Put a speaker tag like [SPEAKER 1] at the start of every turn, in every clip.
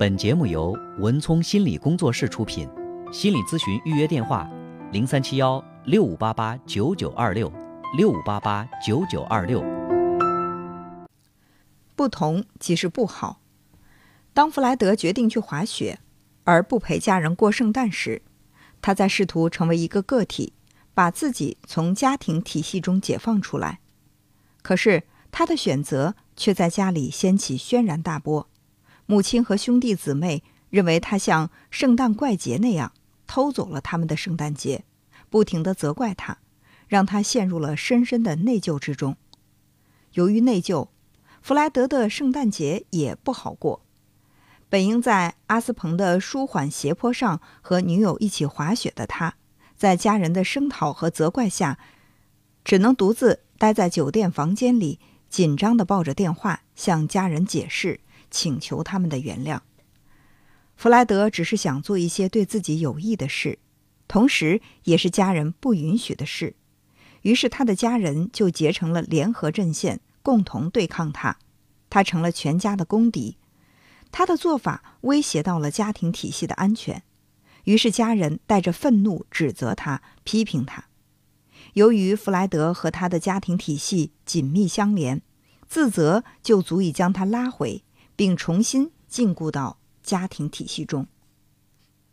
[SPEAKER 1] 本节目由文聪心理工作室出品，心理咨询预约电话：零三七幺六五八八九九二六六五八八九九二六。
[SPEAKER 2] 不同即是不好。当弗莱德决定去滑雪，而不陪家人过圣诞时，他在试图成为一个个体，把自己从家庭体系中解放出来。可是他的选择却在家里掀起轩然大波。母亲和兄弟姊妹认为他像圣诞怪杰那样偷走了他们的圣诞节，不停地责怪他，让他陷入了深深的内疚之中。由于内疚，弗莱德的圣诞节也不好过。本应在阿斯彭的舒缓斜坡上和女友一起滑雪的他，在家人的声讨和责怪下，只能独自待在酒店房间里，紧张地抱着电话向家人解释。请求他们的原谅。弗莱德只是想做一些对自己有益的事，同时也是家人不允许的事。于是他的家人就结成了联合阵线，共同对抗他。他成了全家的公敌。他的做法威胁到了家庭体系的安全。于是家人带着愤怒指责他，批评他。由于弗莱德和他的家庭体系紧密相连，自责就足以将他拉回。并重新禁锢到家庭体系中。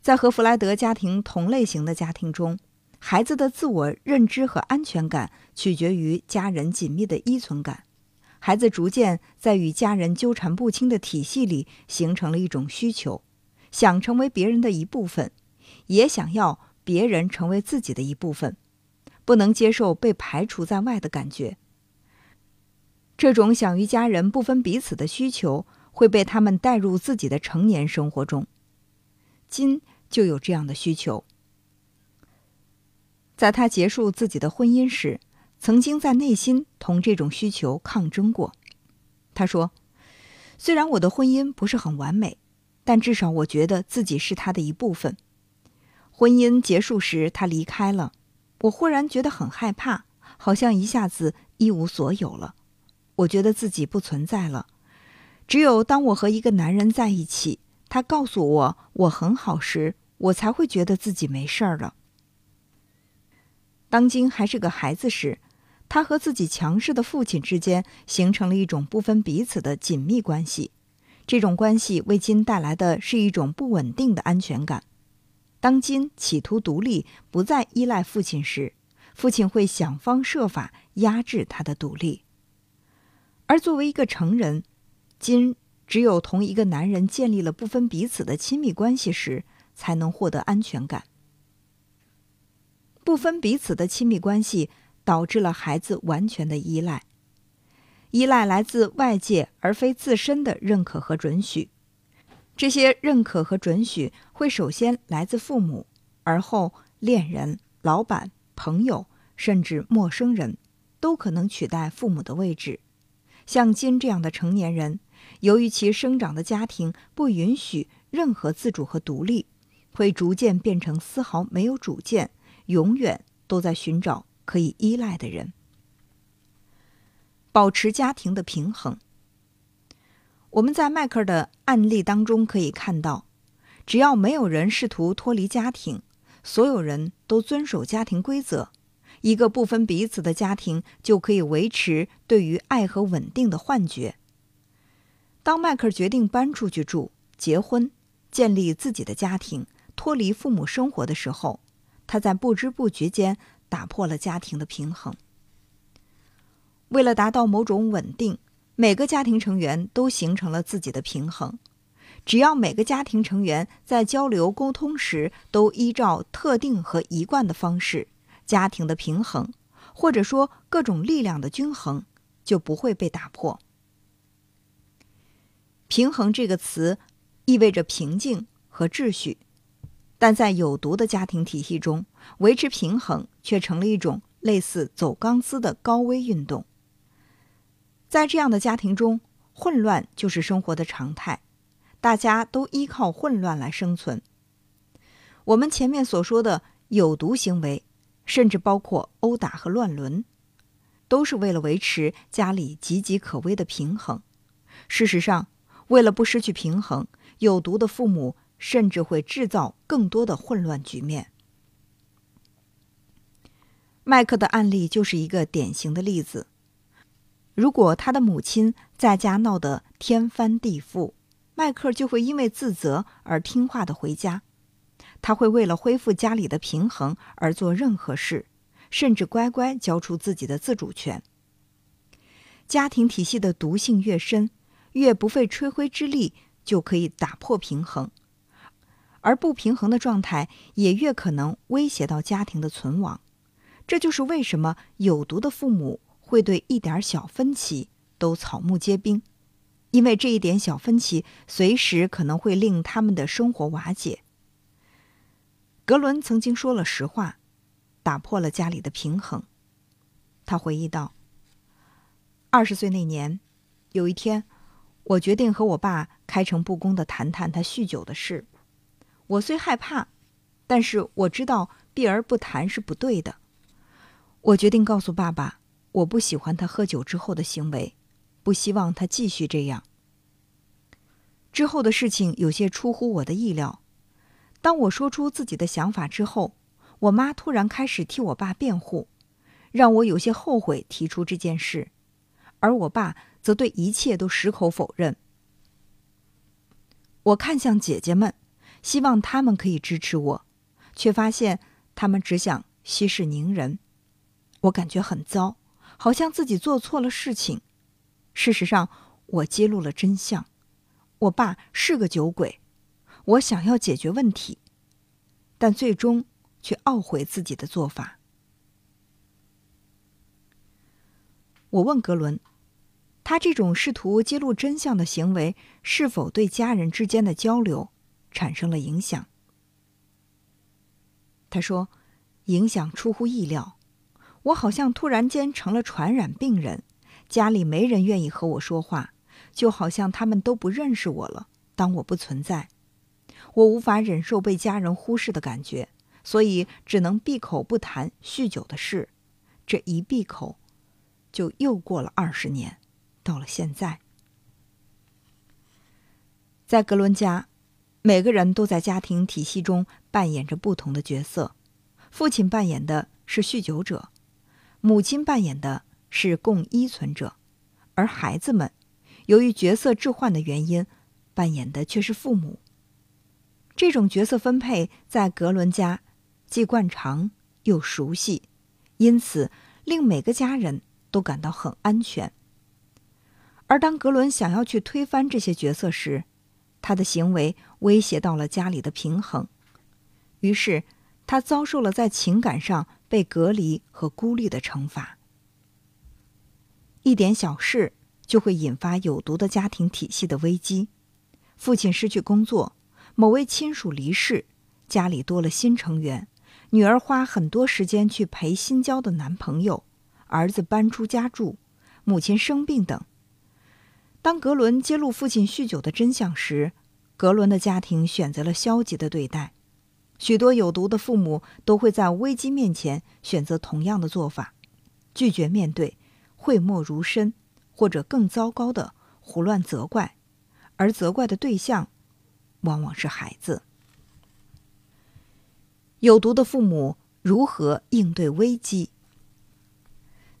[SPEAKER 2] 在和弗莱德家庭同类型的家庭中，孩子的自我认知和安全感取决于家人紧密的依存感。孩子逐渐在与家人纠缠不清的体系里形成了一种需求，想成为别人的一部分，也想要别人成为自己的一部分，不能接受被排除在外的感觉。这种想与家人不分彼此的需求。会被他们带入自己的成年生活中。金就有这样的需求。在他结束自己的婚姻时，曾经在内心同这种需求抗争过。他说：“虽然我的婚姻不是很完美，但至少我觉得自己是他的一部分。”婚姻结束时，他离开了。我忽然觉得很害怕，好像一下子一无所有了。我觉得自己不存在了。只有当我和一个男人在一起，他告诉我我很好时，我才会觉得自己没事儿了。当今还是个孩子时，他和自己强势的父亲之间形成了一种不分彼此的紧密关系。这种关系为今带来的是一种不稳定的安全感。当今企图独立，不再依赖父亲时，父亲会想方设法压制他的独立。而作为一个成人，金只有同一个男人建立了不分彼此的亲密关系时，才能获得安全感。不分彼此的亲密关系导致了孩子完全的依赖，依赖来自外界而非自身的认可和准许。这些认可和准许会首先来自父母，而后恋人、老板、朋友，甚至陌生人，都可能取代父母的位置。像金这样的成年人。由于其生长的家庭不允许任何自主和独立，会逐渐变成丝毫没有主见，永远都在寻找可以依赖的人，保持家庭的平衡。我们在迈克尔的案例当中可以看到，只要没有人试图脱离家庭，所有人都遵守家庭规则，一个不分彼此的家庭就可以维持对于爱和稳定的幻觉。当迈克尔决定搬出去住、结婚、建立自己的家庭、脱离父母生活的时候，他在不知不觉间打破了家庭的平衡。为了达到某种稳定，每个家庭成员都形成了自己的平衡。只要每个家庭成员在交流沟通时都依照特定和一贯的方式，家庭的平衡，或者说各种力量的均衡，就不会被打破。平衡这个词意味着平静和秩序，但在有毒的家庭体系中，维持平衡却成了一种类似走钢丝的高危运动。在这样的家庭中，混乱就是生活的常态，大家都依靠混乱来生存。我们前面所说的有毒行为，甚至包括殴打和乱伦，都是为了维持家里岌岌可危的平衡。事实上，为了不失去平衡，有毒的父母甚至会制造更多的混乱局面。麦克的案例就是一个典型的例子。如果他的母亲在家闹得天翻地覆，麦克就会因为自责而听话的回家。他会为了恢复家里的平衡而做任何事，甚至乖乖交出自己的自主权。家庭体系的毒性越深，越不费吹灰之力就可以打破平衡，而不平衡的状态也越可能威胁到家庭的存亡。这就是为什么有毒的父母会对一点小分歧都草木皆兵，因为这一点小分歧随时可能会令他们的生活瓦解。格伦曾经说了实话，打破了家里的平衡。他回忆道。二十岁那年，有一天，我决定和我爸开诚布公的谈谈他酗酒的事。我虽害怕，但是我知道避而不谈是不对的。我决定告诉爸爸，我不喜欢他喝酒之后的行为，不希望他继续这样。之后的事情有些出乎我的意料。当我说出自己的想法之后，我妈突然开始替我爸辩护，让我有些后悔提出这件事。而我爸则对一切都矢口否认。我看向姐姐们，希望她们可以支持我，却发现她们只想息事宁人。我感觉很糟，好像自己做错了事情。事实上，我揭露了真相：我爸是个酒鬼。我想要解决问题，但最终却懊悔自己的做法。我问格伦。他这种试图揭露真相的行为，是否对家人之间的交流产生了影响？他说：“影响出乎意料，我好像突然间成了传染病人，家里没人愿意和我说话，就好像他们都不认识我了。当我不存在，我无法忍受被家人忽视的感觉，所以只能闭口不谈酗酒的事。这一闭口，就又过了二十年。”到了现在，在格伦家，每个人都在家庭体系中扮演着不同的角色。父亲扮演的是酗酒者，母亲扮演的是共依存者，而孩子们由于角色置换的原因，扮演的却是父母。这种角色分配在格伦家既惯常又熟悉，因此令每个家人都感到很安全。而当格伦想要去推翻这些角色时，他的行为威胁到了家里的平衡，于是他遭受了在情感上被隔离和孤立的惩罚。一点小事就会引发有毒的家庭体系的危机：父亲失去工作，某位亲属离世，家里多了新成员，女儿花很多时间去陪新交的男朋友，儿子搬出家住，母亲生病等。当格伦揭露父亲酗酒的真相时，格伦的家庭选择了消极的对待。许多有毒的父母都会在危机面前选择同样的做法，拒绝面对，讳莫如深，或者更糟糕的胡乱责怪，而责怪的对象往往是孩子。有毒的父母如何应对危机？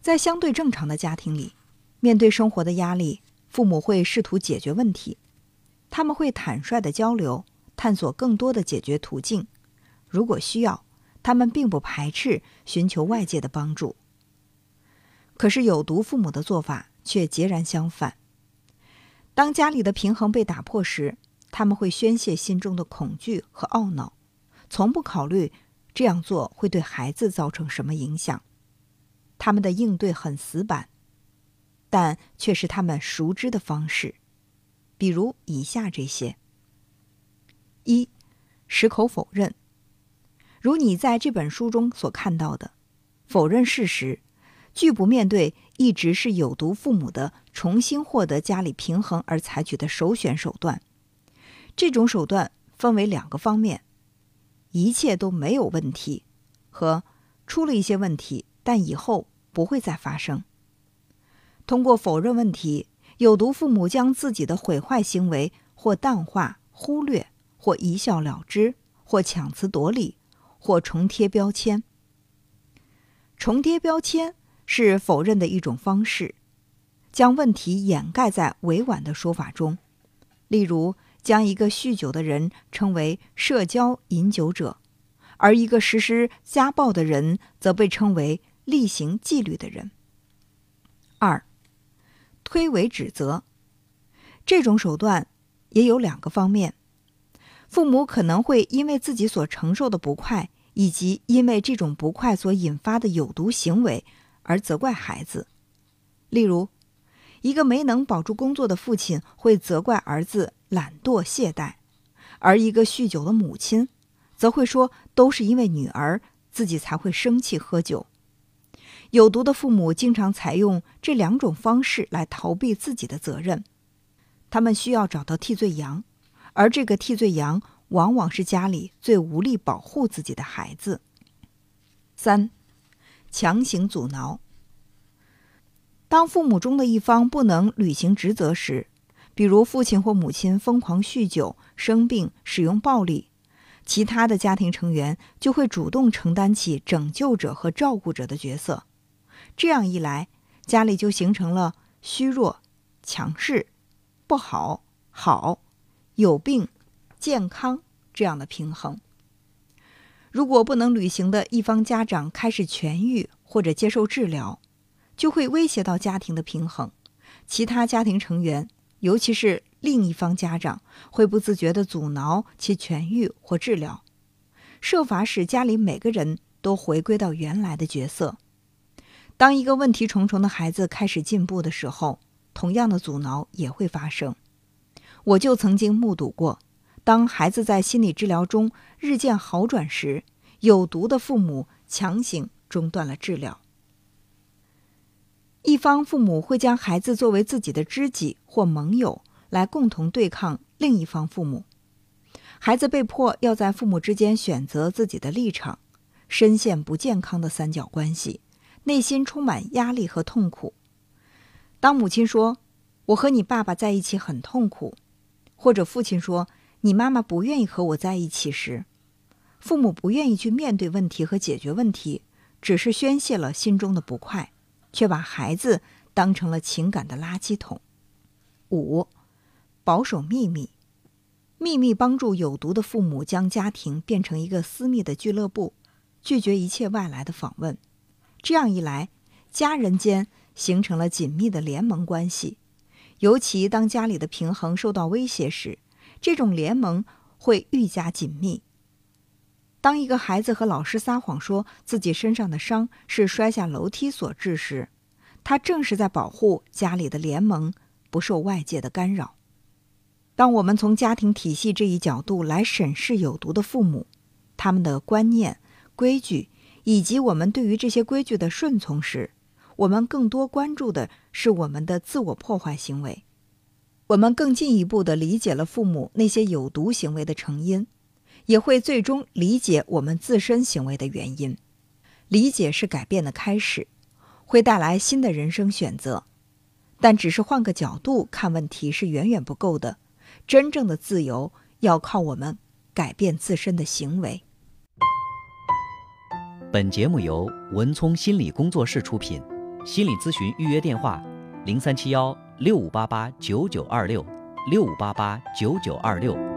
[SPEAKER 2] 在相对正常的家庭里，面对生活的压力。父母会试图解决问题，他们会坦率的交流，探索更多的解决途径。如果需要，他们并不排斥寻求外界的帮助。可是有毒父母的做法却截然相反。当家里的平衡被打破时，他们会宣泄心中的恐惧和懊恼，从不考虑这样做会对孩子造成什么影响。他们的应对很死板。但却是他们熟知的方式，比如以下这些：一、矢口否认，如你在这本书中所看到的，否认事实，拒不面对，一直是有毒父母的重新获得家里平衡而采取的首选手段。这种手段分为两个方面：一切都没有问题，和出了一些问题，但以后不会再发生。通过否认问题，有毒父母将自己的毁坏行为或淡化忽略或一笑了之，或强词夺理，或重贴标签。重贴标签是否认的一种方式，将问题掩盖在委婉的说法中。例如，将一个酗酒的人称为“社交饮酒者”，而一个实施家暴的人则被称为“例行纪律的人”。二，推诿指责，这种手段也有两个方面：父母可能会因为自己所承受的不快，以及因为这种不快所引发的有毒行为而责怪孩子。例如，一个没能保住工作的父亲会责怪儿子懒惰懈怠，而一个酗酒的母亲则会说：“都是因为女儿，自己才会生气喝酒。”有毒的父母经常采用这两种方式来逃避自己的责任，他们需要找到替罪羊，而这个替罪羊往往是家里最无力保护自己的孩子。三，强行阻挠。当父母中的一方不能履行职责时，比如父亲或母亲疯狂酗酒、生病、使用暴力，其他的家庭成员就会主动承担起拯救者和照顾者的角色。这样一来，家里就形成了虚弱、强势、不好、好、有病、健康这样的平衡。如果不能履行的一方家长开始痊愈或者接受治疗，就会威胁到家庭的平衡。其他家庭成员，尤其是另一方家长，会不自觉地阻挠其痊愈或治疗，设法使家里每个人都回归到原来的角色。当一个问题重重的孩子开始进步的时候，同样的阻挠也会发生。我就曾经目睹过，当孩子在心理治疗中日渐好转时，有毒的父母强行中断了治疗。一方父母会将孩子作为自己的知己或盟友，来共同对抗另一方父母。孩子被迫要在父母之间选择自己的立场，深陷不健康的三角关系。内心充满压力和痛苦。当母亲说“我和你爸爸在一起很痛苦”，或者父亲说“你妈妈不愿意和我在一起”时，父母不愿意去面对问题和解决问题，只是宣泄了心中的不快，却把孩子当成了情感的垃圾桶。五、保守秘密，秘密帮助有毒的父母将家庭变成一个私密的俱乐部，拒绝一切外来的访问。这样一来，家人间形成了紧密的联盟关系。尤其当家里的平衡受到威胁时，这种联盟会愈加紧密。当一个孩子和老师撒谎说自己身上的伤是摔下楼梯所致时，他正是在保护家里的联盟不受外界的干扰。当我们从家庭体系这一角度来审视有毒的父母，他们的观念、规矩。以及我们对于这些规矩的顺从时，我们更多关注的是我们的自我破坏行为。我们更进一步的理解了父母那些有毒行为的成因，也会最终理解我们自身行为的原因。理解是改变的开始，会带来新的人生选择。但只是换个角度看问题是远远不够的。真正的自由要靠我们改变自身的行为。
[SPEAKER 1] 本节目由文聪心理工作室出品，心理咨询预约电话：零三七幺六五八八九九二六六五八八九九二六。